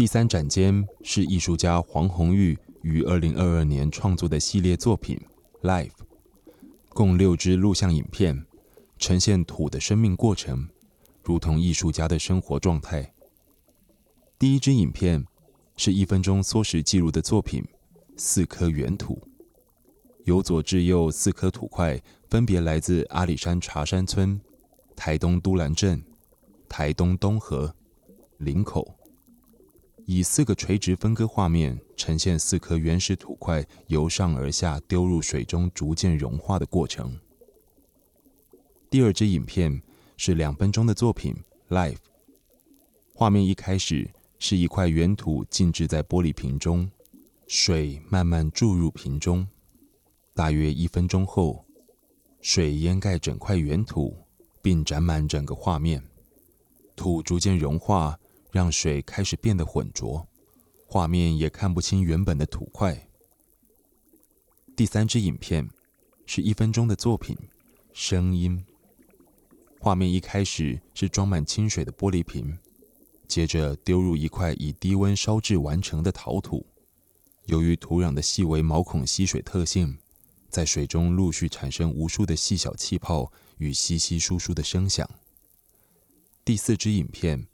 第三展间是艺术家黄鸿玉于二零二二年创作的系列作品《Life》，共六支录像影片，呈现土的生命过程，如同艺术家的生活状态。第一支影片是一分钟缩时记录的作品《四颗原土》，由左至右四颗土块分别来自阿里山茶山村、台东都兰镇、台东东河、林口。以四个垂直分割画面呈现四颗原始土块由上而下丢入水中，逐渐融化的过程。第二支影片是两分钟的作品《Life》，画面一开始是一块原土静置在玻璃瓶中，水慢慢注入瓶中，大约一分钟后，水淹盖整块原土，并沾满整个画面，土逐渐融化。让水开始变得浑浊，画面也看不清原本的土块。第三支影片是一分钟的作品《声音》，画面一开始是装满清水的玻璃瓶，接着丢入一块以低温烧制完成的陶土。由于土壤的细微毛孔吸水特性，在水中陆续产生无数的细小气泡与稀稀疏疏的声响。第四支影片。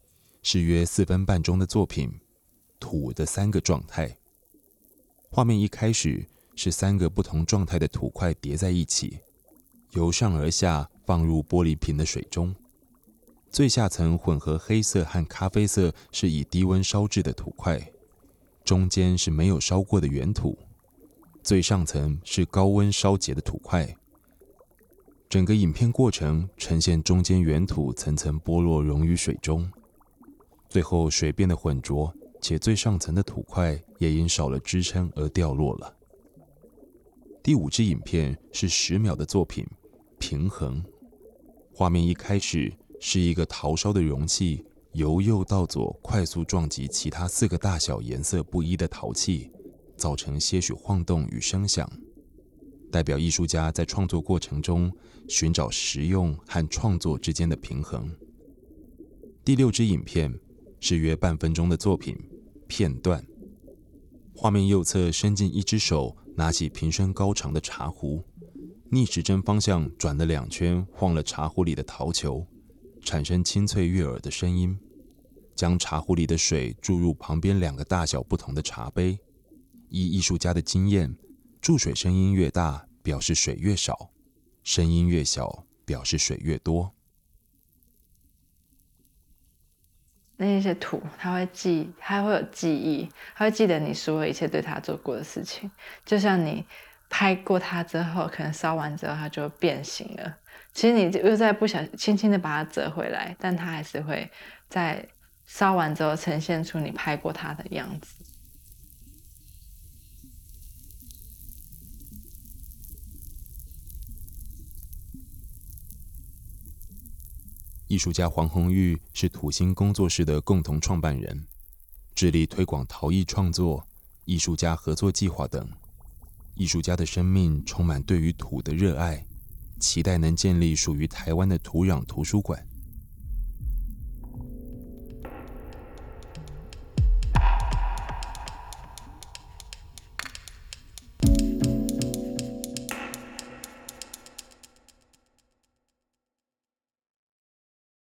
是约四分半钟的作品，《土的三个状态》。画面一开始是三个不同状态的土块叠在一起，由上而下放入玻璃瓶的水中。最下层混合黑色和咖啡色，是以低温烧制的土块；中间是没有烧过的原土；最上层是高温烧结的土块。整个影片过程呈现中间原土层层剥落，溶于水中。最后，水变得浑浊，且最上层的土块也因少了支撑而掉落了。第五支影片是十秒的作品《平衡》，画面一开始是一个陶烧的容器由右到左快速撞击其他四个大小、颜色不一的陶器，造成些许晃动与声响，代表艺术家在创作过程中寻找实用和创作之间的平衡。第六支影片。是约半分钟的作品片段，画面右侧伸进一只手，拿起瓶身高长的茶壶，逆时针方向转了两圈，晃了茶壶里的陶球，产生清脆悦耳的声音。将茶壶里的水注入旁边两个大小不同的茶杯，依艺术家的经验，注水声音越大，表示水越少；声音越小，表示水越多。那些土，他会记，他会有记忆，他会记得你所有一切对他做过的事情。就像你拍过他之后，可能烧完之后它就变形了。其实你又在不小心轻轻的把它折回来，但他还是会在烧完之后呈现出你拍过他的样子。艺术家黄宏玉是土星工作室的共同创办人，致力推广陶艺创作、艺术家合作计划等。艺术家的生命充满对于土的热爱，期待能建立属于台湾的土壤图书馆。